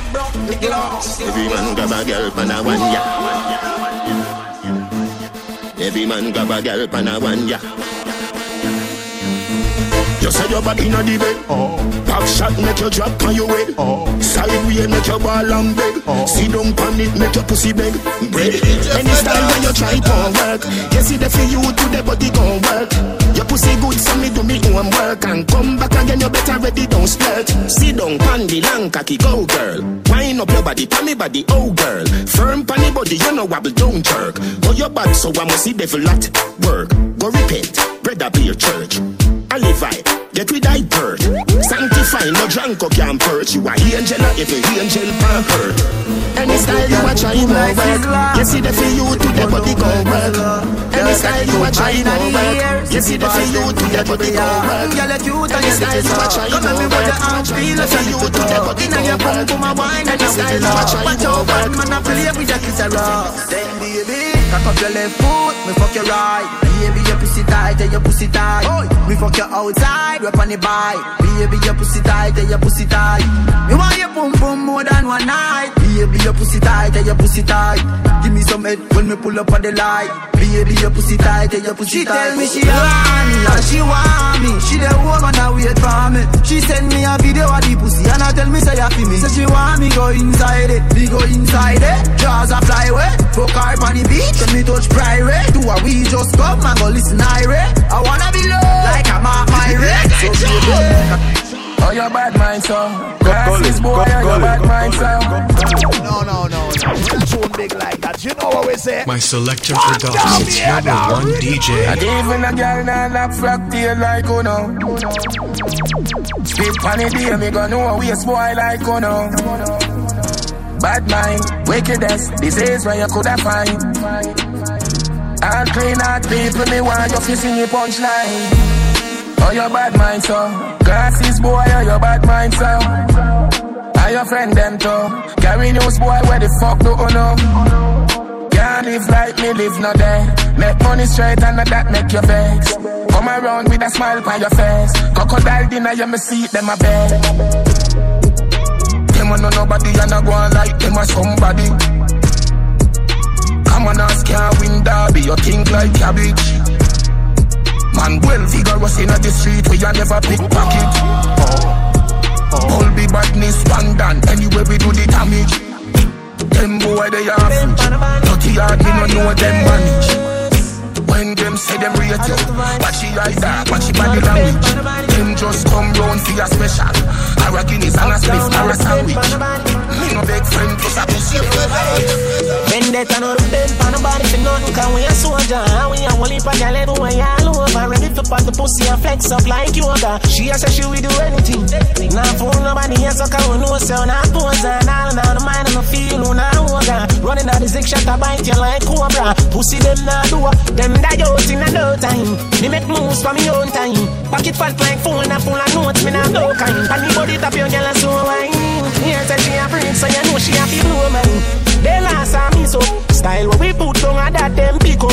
you broke the glass. Every man grab a girl pan a one ya. Every man grab a girl pan a one ya. You say your body inna the bed. Oh. Back shot make you drop on your head. Oh. Side way make your ball and beg. Oh. Sit down pan it make your pussy beg. Bread. Any style when you try to work. You see the for you to the body gon' work. Your pussy good so me do me own work and come back again you better ready don't splurt. Sit down pan the long cocky go girl. Wind up your body pan me body oh girl. Firm pan body you know wobble don't jerk. Go your back so I must see devil at work. Go repent. Bread up your church. Alivai, get with thy birth. Sanctify, no drunk or can perch. You are angel, or every angel can hurt. Any style you are trying to work. You see the for you to the body go work. Any style you are trying to work. You see the for you to the body go work. Girl, you cute and Any you style you are trying to and me put your arm work. like for you you to the body go work. wine Any style you are trying to work. man a play with your kiss a. Then baby, cock up your left foot, me fuck your right. Baby, your pussy tight, yeah, your pussy tight. Me fuck you outside, rap on the bike. Baby, your pussy tight, yeah, your pussy tight. Me want your pum pum more than one night. Baby, your pussy tight, yeah, your pussy tight. Give me some head when me pull up on the light. Baby, your pussy tight, yeah, your pussy tight. She tell me she want me, and she want me. She the woman that wait for me. She send me a video of the pussy, and I tell me say you feel me. Say she want me go inside it, me go inside it. Jaws a fly away, fuck her on the beach, when me touch private. Do a we just come and go listen irate. I wanna be low, like I'm a pirate. So baby. Oh, your bad mind, so. Glasses, boy, oh, your bad mind, so. No, no, no, no. Tune big like that. You know what we say? My selector for dogs, it's yeah, number one DJ. And even a girl not lap frog tail like Uno. Spit on the day, me gonna know we a spoil like Uno. Bad mind, wickedness, disease where you coulda find. All clean out people, me want you to sing your punchline. Oh, your bad mind, so. Glasses, boy, oh, your bad mind, so. Are your friend them too? Carry news, boy, where the fuck do you know? Can't live like me, live no day. Make money straight and not that make you vex. Come around with a smile on your face. Crocodile dinner, you me see them a bed. A know nobody and I go on like them a somebody. Come on, ask can't win derby, you think like cabbage. Man, well vigorous in the street where you never pickpocket. Oh, all be badness, one done. Anyway, we do the damage. Them boy, they are. Dirty hard, me no know them manage. When them say them rate you, watch your eye dark, watch your body language. Them just come round for your special. Or a Guinness and a spliff or a sandwich. Me big friend, plus a pussy. Vendetta no bed for nobody for nothing Cause we a soldier And we a heap of gal everywhere all over. Ready to pop the pussy and flex up like yoga. She a say she will do anything. Now fool nobody else cause we know so Now pose. And all now the mind and the feel now woga. Running out the zig shot a bite you like cobra. Pussy them now do Them die out in a no time. Me make moves for me own time. Pocket fat like phone and full of notes Me now no kind. Anybody tap your gal and so wine Here say she a freak so you know she a feel blow man they last on me so Style what we put down and that them pick up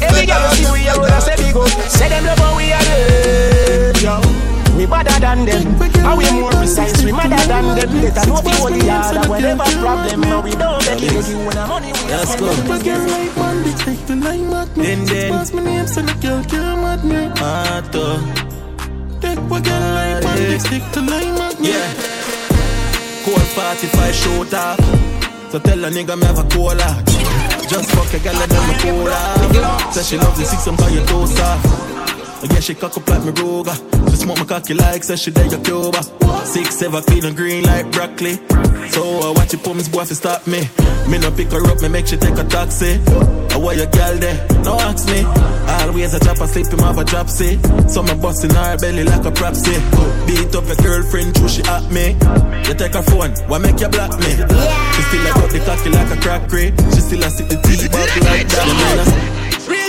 Every girl you see we a roll and say big up Say them love how we are dead we better than them How we more precise We madder than them Better know we hold the other Whatever problem But we don't get it You want the money we Let's go. Then, then. Me. Ato Take what girl like one big stick to line at me. Yeah. Cold 45 shoot up. So tell a nigga me have a cola. Just fuck a gal and then me off. Say she loves the six your toast off. Yeah, she cock up like me Ruger. She smoke my cocky like say she there your Cuba. Six, seven, clean and green like broccoli. So uh, I watch your pumps, boy, if stop me. Me no pick her up, me make she take a taxi. Uh, I want your girl there, no ask me. Always a chop sleep him have a drop say. So me bust in her belly like a propsy. Beat up your girlfriend, true she at me. You take her phone, why make you block me? She still a got the cocky like a crack crate. She still a sit the tea like that.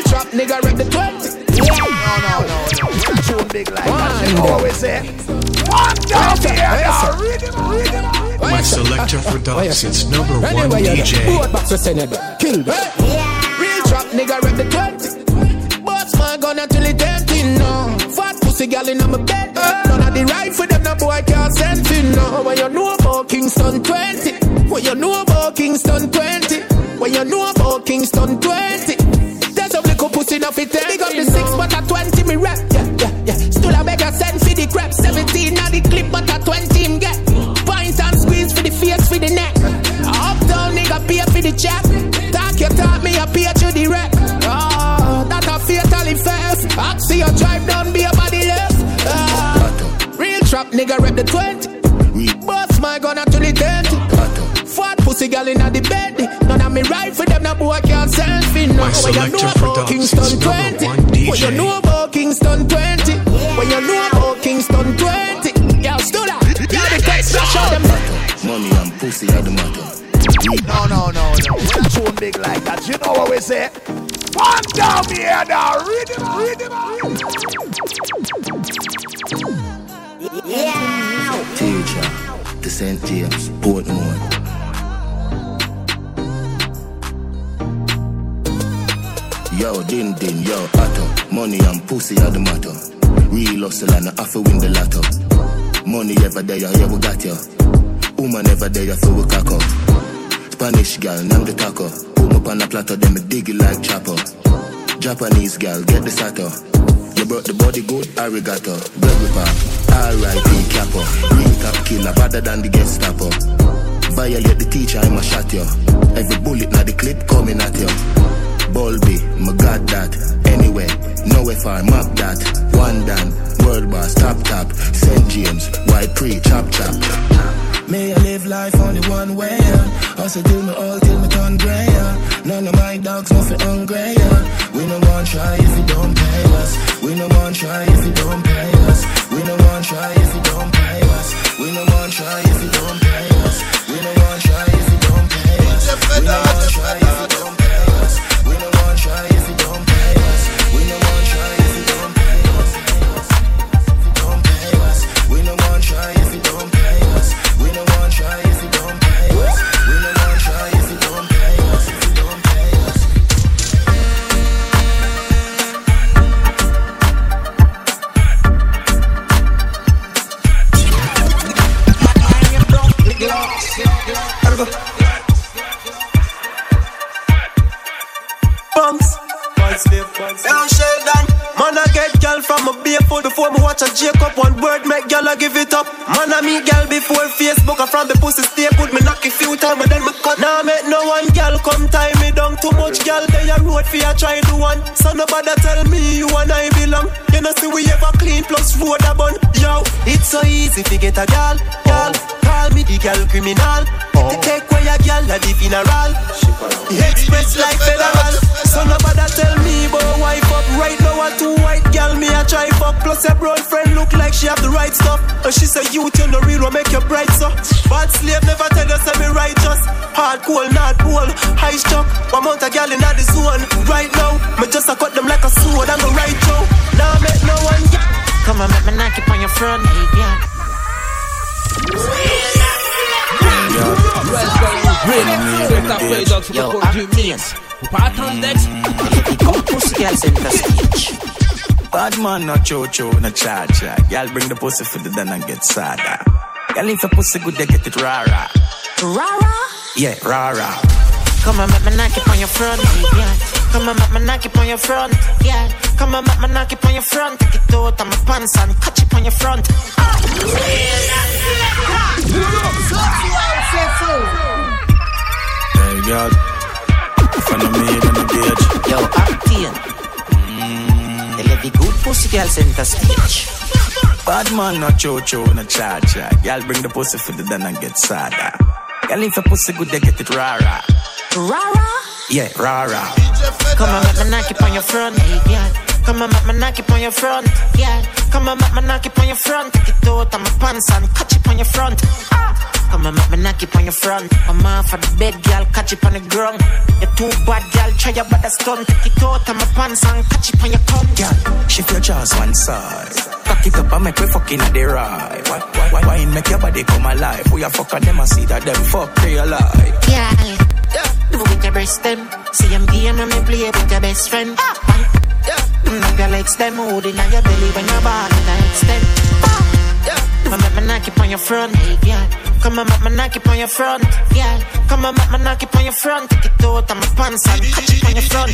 Real trap nigga rep the 20. No, no, no, no. Tune big like that. You know what we say? One down here. now. Read it, read it, read it. My selector for dogs, it's number one Anyway, you DJ. both back to Senegal. Kill them. Real trap nigga rep the 20. Bust my gun until it empty, no. Fat pussy gal in my bed. None of the right for them, no boy can't send fin, no. When you know about Kingston 20? What you know about Kingston 20? What you know about Kingston 20? There's a little pussy enough it Big up the six, but a 20 me rap. Yeah, yeah, yeah. Still a beg a send for the crap. 17 now the clip, but a 20 him get. Points Point and squeeze for the face, for the neck. Uptown nigga pay for the check. Talk you talk me, pay to the wreck. Oh, that a fatal effect. I see you drive down, be a body left. Ah, real trap nigga rep the 20. Boss my gun actually dead. Fat pussy girl in the bed. None of me right for them, no boy can't send me. No, what you know about Kingston 20? one What you know about Kingston 20? What you know about Kingston 20? Yo, still up. Yeah, the text just show them. Money and pussy are the matter. No, no, no, no. We're not too big like that. You know what we say? One down here now. Uh, read him, read him. Teacher to St. James, Portmore. Yo, din din, yo, atto. Money and pussy are the matter. Real hustle and I have to win the lotto. Money ever there, yeah, we got you. Woman ever there, so we cock up. Spanish gal, name the taco. Put me on a platter, then me dig it like chopper. Japanese girl, get the sato. You brought the body good, arigato. Bread whipper, R.I.P. Capo. Real top killer, better than the Gestapo. Violate the teacher, I'ma shot you. Every bullet now the clip coming at you. Bulby, my got that. Anyway, nowhere far, map that. One done, world boss, top top. St. James, white pre, chop chop. May I live life only one way, yeah. Also do me all till me turn grey, yeah. None of my dogs nothing hungry, yeah. We no want try if you don't pay us. We no want try Bumps. Young Sheldon. Man, I get girl from a barefoot before me watch a Jacob. One word make girl I give it up. Man, I meet girl before Facebook. I from the pussy stay put me knock a few times and then me cut. Now make no one girl come tie me down. Too much girl they a road for ya try do one. So nobody tell me you and I belong. You know see we ever clean plus road a bun. Yo, it's so easy to get a girl. Girl, call me the girl criminal. To take away a girl at the funeral. Express like federal. So nobody tell me about wife up right now. A two white girl me a try fuck. Plus your brown friend look like she have the right stuff. And she say you tell the real one make you bright so. Bad slave never tell us say me righteous. Hard cool, not cool. High struck. One month a girl in the zone. Right now, me just a cut them like a sword. I'm the right Joe. Now make no one. Come on, make me knock it on your front. Yeah. Yo, actors. Pussy girl center stage. Bad man, not cho-cho, no cha-cha. Y'all bring the pussy for the then and get sada. Y'all if a pussy good, they get it rara. Rara? Yeah, rara. Come on, make me knock it on your front. Yeah. Come on, make me knock it on your front. Yeah. Come on, make me knock it on your front. Take it out of my pants and catch it on your front. Hey, God. Follow me in the gauge. Yo, acting. They get the levy good pussy girl center stage. Bad man, not cho-cho, no cha-cha. Y'all bring the pussy for the then and get sada. Y'all if a pussy good, they get it rara. Rara? Yeah, rara. Come on, make me knock it on your front. Yeah. Come on, make me knock it on your front. Yeah. Come on, make me knock it on your front. Take it out of my pants and catch it on your front. Ah. Come on, make me knock it on your front. I'm off of the bed, girl, catch it on the ground. You're too bad, girl, try your bad stunt. Take it out of my pants and catch it on your cunt. Girl, shift your jaws one side. Cock it up and make we fucking at the right. Why, why, why, why make your body come alive? We a fuck at them and see that them fuck real life. Yeah. Do with your breast them. See them game and me play with your best friend. Ah. Knock your legs them, hold it on your belly when you're balling and extend. Man, make me knock it on your front. Yeah. Come on, mama, knock it on your front. Yeah. Come on, mama, knock it on your front. Take it out of my pants and catch it on your front.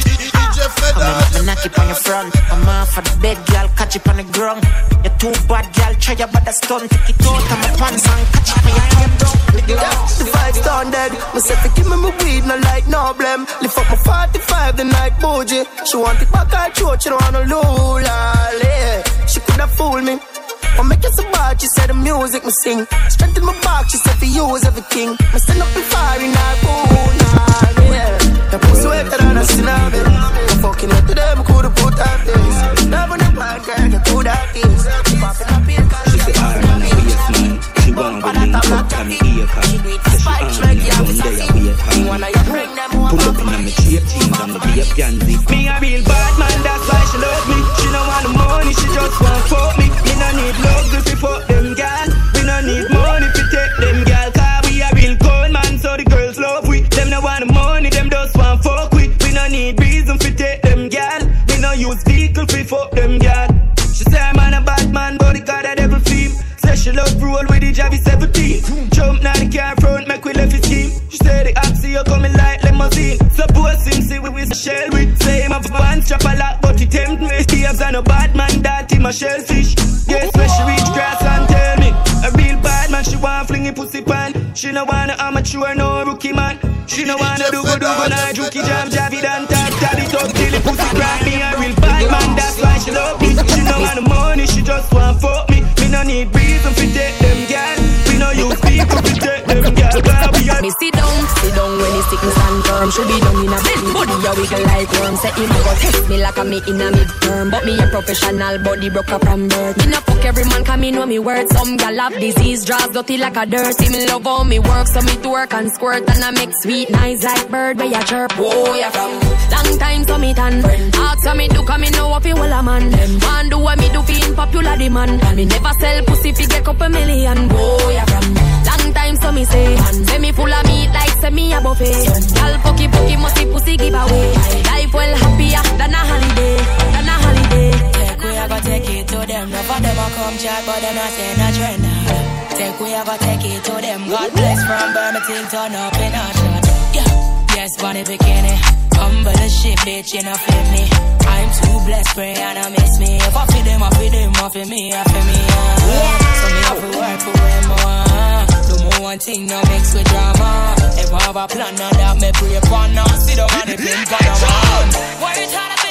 Come on, mama, knock it on your front. I'm off of the bed, girl, catch it on the ground. You're too bad, girl, try your bad stunt. Take it out of my pants and catch it on your front. The vibes done dead. Myself, give me my weed, no like no blame. Lift up my 45 the night bougie. She want it back, I throat, she don't want no lula. She could have fooled me. I make it so bad, she said the music me sing. Strength in my back, she said for you is everything. Me stand up and fire in her boot, yeah. The pussy wetter than a tsunami. I'm fucking up to them, could've put out this. Never the bad girl, you could have this. She popping up here, she say I'm on a waist man. She want to link up to me ear cut. Say she on me, down there, wait for me. Pull up in a me cheap jeans and me be a pansy. Me a real bad man, that's why she love me. She don't want the money, she just want shellfish. Guess where she reach grass and tell me. A real bad man, she want fling it pussy pan. She no wanna amateur, no rookie man. She no wanna do go do go na juki jam javi dan tap tap it up till the pussy crack me. A real bad man, that's why she love me. She no want the money, she just want fuck me. Me no need reason for take sit down, when he stick me stand firm. Should be down in a belly, body a wiggle like worm. Say him go test me like a me in a midterm, but me a professional body broke up from birth. Me no fuck every man, come me know me words. Some gal have disease, draws dirty like a dirt. See me love how me work, so me to work and squirt and I make sweet nice like bird where ya chirp. Oh ya from long time so me tan. Ask so me do, come me know what you all a man. Them Man do what me do, fi popular demand. Me never sell pussy fi get couple million. Oh ya from time so me say. Say me full of meat like me a buffet. Gal fucky fucky musty pussy give away. Life well happier than a holiday, than a holiday. Take we a take it to them. No for them a come chat, but them a say no trend. Take we a take it to them. God bless from Birmingham, turn up in a shot. Yeah, yes, bunny bikini. Humble as shit, bitch, you know feel me. I'm too blessed, pray and I miss me. If I feel them, I feel them, I feel me, I feel me. Uh. So me have to work for way more. One thing, no mix with drama. If I have a plan, now that me pray upon now. See the money, pin for the man. Worried hard, I've been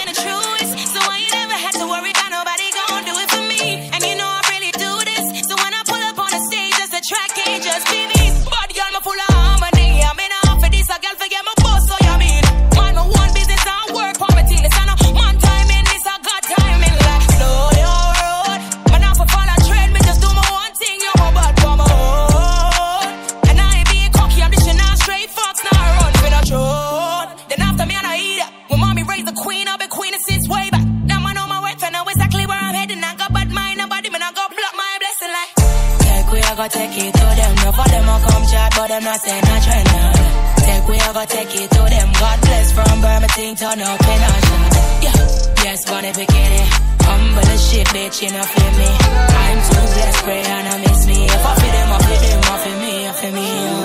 feel me. I'm too pray and I miss me. If I feel them, I feel them, I feel me, I feel me.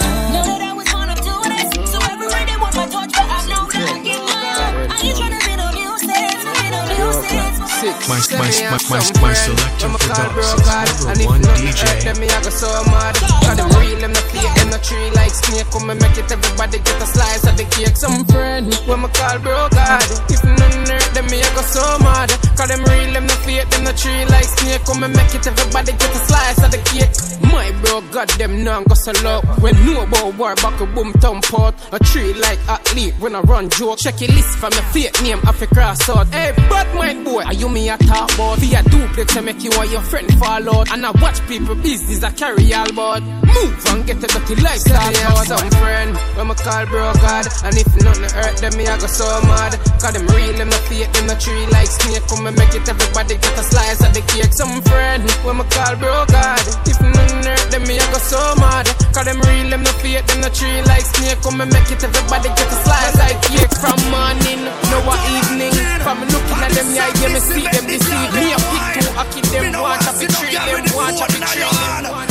Nuisance. My, my, my, my, my selector for dogs is number one DJ. Them me I go so mad. Cause them real, them no fake, them no tree like snake. Come and make it everybody get a slice of the cake. Some friend when me call bro God. If none hurt them me I go so mad. Cause them real, them no fake, them no tree like snake. Come and make it everybody get a slice of the cake. My bro God, them now go so low. When know about war, back a boom thumb pot. A tree like athlete when I run joke. Check your list from your fake name, cross out. Hey, bad mind boy, are you me a talk about? Be a duplex to make you and your friend fall out. And I watch people business I carry all about. Move and get a dirty lifestyle out. Some friend when me call bro God, and if nothing hurt them, me I go so mad. Cause them real, them no fake, them no tree like snake. Come and make it everybody get a slice of the cake. Some friend when me call bro God, if nothing hurt them, me I go so mad. Cause them real, them no fake, them no tree like snake. Come and make it everybody get a slice like cake. From morning, no evening. From looking at them, yeah, yeah, me see them deceive me. I keep them watch, I be treat them watch, I be treat them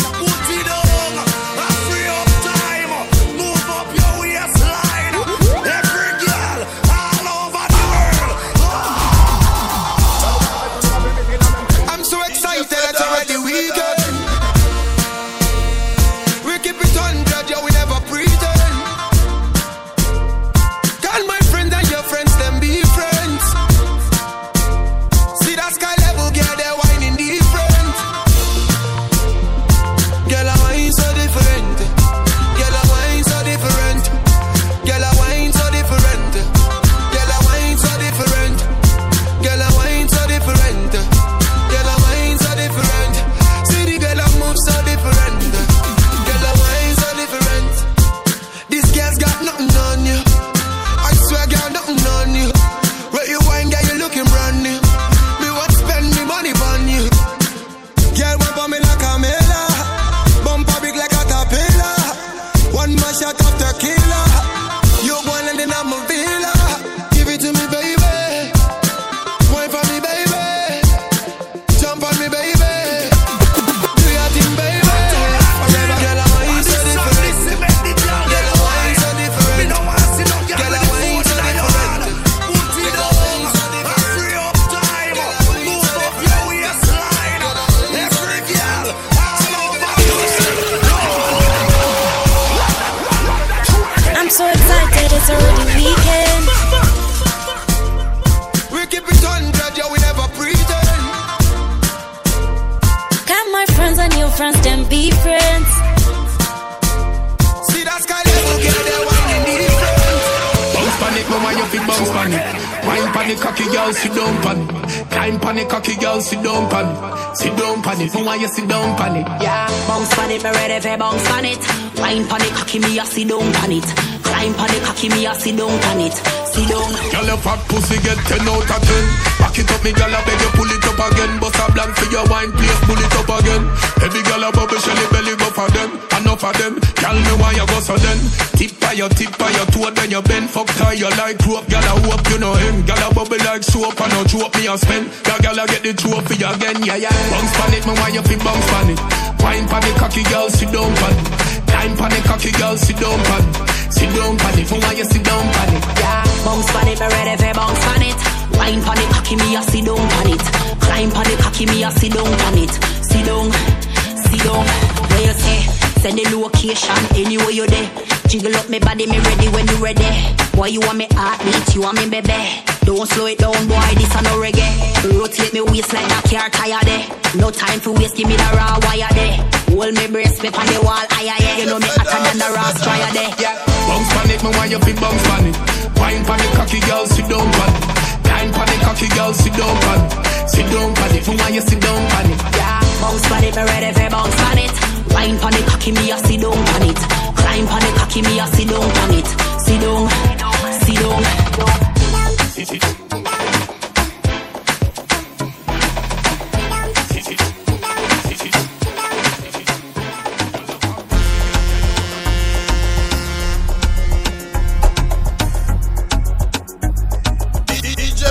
Wine panic, cocky girl, sit down panic. Climb panic, cocky girl, sit down panic. Sit down panic, no why you sit down panic. Yeah, bounce on it, me ready for bounce on it. Wine pon it, cocky me a sit down pon it. Climb pon it, cocky me a sit down pon it. Sit down. Girl, your fat pussy get 10 out of 10. Back it up, me girl, I beg you pull it up again. Bust a blank for your wine, please pull it up again. Every girl a bubble, shelly belly go for them. Enough of them, girl, me why you go so then. Tip by your tip by your toe, then you bend. Fuck tie you like rope, girl, I hope you know him. Girl, a bubble like soap, and no joke me a spend. Girl, girl, I get the trophy again, yeah, yeah. Bounce pan it, me why you feel bounce pan it. Wine pan it, cocky girl, sit down pan it. Time pan it, cocky girl, sit down pan it. Sit down pan it, for why you sit down pan it. Yeah, bounce pon it, me ready for bounce on it. Wine pon it, cocky me a sit down pon it. Climb pon it, cocky me a sit down pon it. Sit down, sit down. Where you say? Send the location anywhere you there. Jiggle up me body, me ready when you ready. Boy, you want me heartbeat, you want me baby. Don't slow it down, boy, this a no reggae. Rotate me waist like that car tire there. Eh. No time for waste, give me the raw wire there. Hold me brace, me on the wall, aye aye. Eh. You know me hotter than the raw strier there. Yeah. Bounce pan it, me why you feel bounce pan it. Wine pan it, cocky girl, sit down pan it. Time pan it, cocky girl, sit down pan it. Sit down pan it, for why you sit down pan it. Yeah, bounce pon it, me ready for bounce pon it. Wine pon it, cocky me a sit down pon it. Climb pon it, cocky me a sit down pon it. Sit down, sit down. DJ Freda, DJ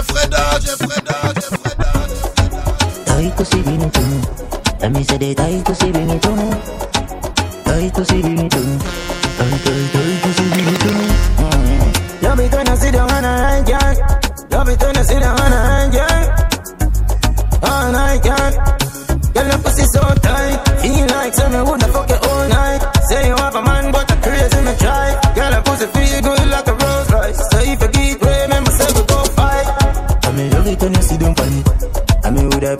Freda, DJ Freda. Tight pussy bring it on. Let me say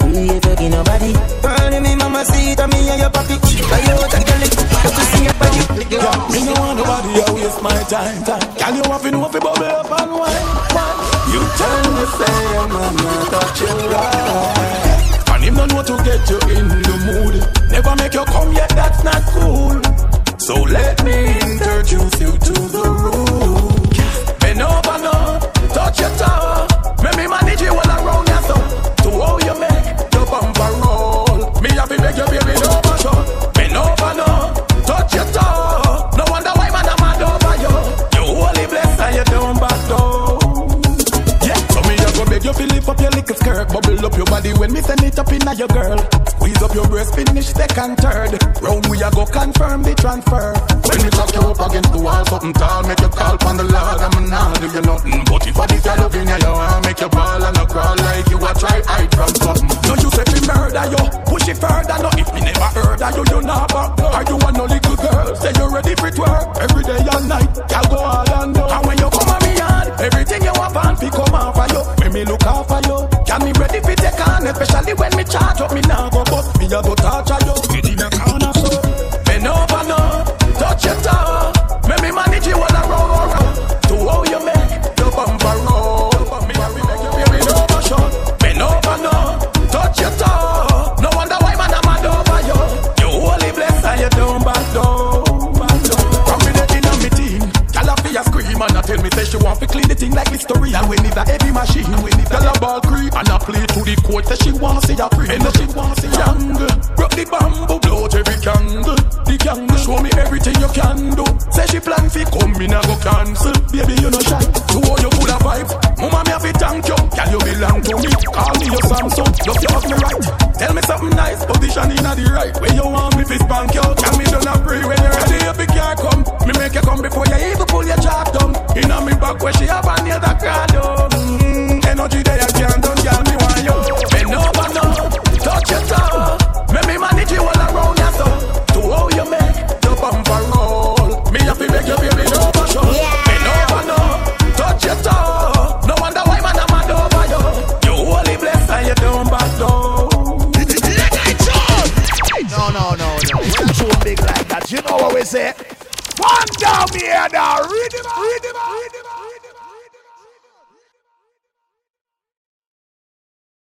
I me woulda you nobody. Girl, me mama see it, me and your papi. But you want to get it, you to see your body. Yeah, me no want nobody to waste my time, time. Can you have to if you bubble up and wine, wine? You tell me say mama touch you right. And him don't know to get you in the mood. Never make you come yet, that's not cool. So let me introduce you to the room. Bend over now, touch your toe. Little skirt, bubble up your body when me send it up inna your girl. Squeeze up your breast, finish second, third. Round we a go confirm the transfer. When me talk you up against the wall, something tall, make you call on the Lord. I'm not do you nothing, but if I this your loving you, you want make you ball and a crawl like you a try hide from something. No, you say me murder you, push it further. No, if me never heard of you, you not back. Are you a no little girl? Say you ready for twerk every day and night. Y'all go all and do. And when you come on me yard, everything you want, fan fi come off of you. When me look for you, can me ready fi take on, especially when me charge up. Me now go bust, me a go torture you. Get in the corner so. Bend over now, touch your toe.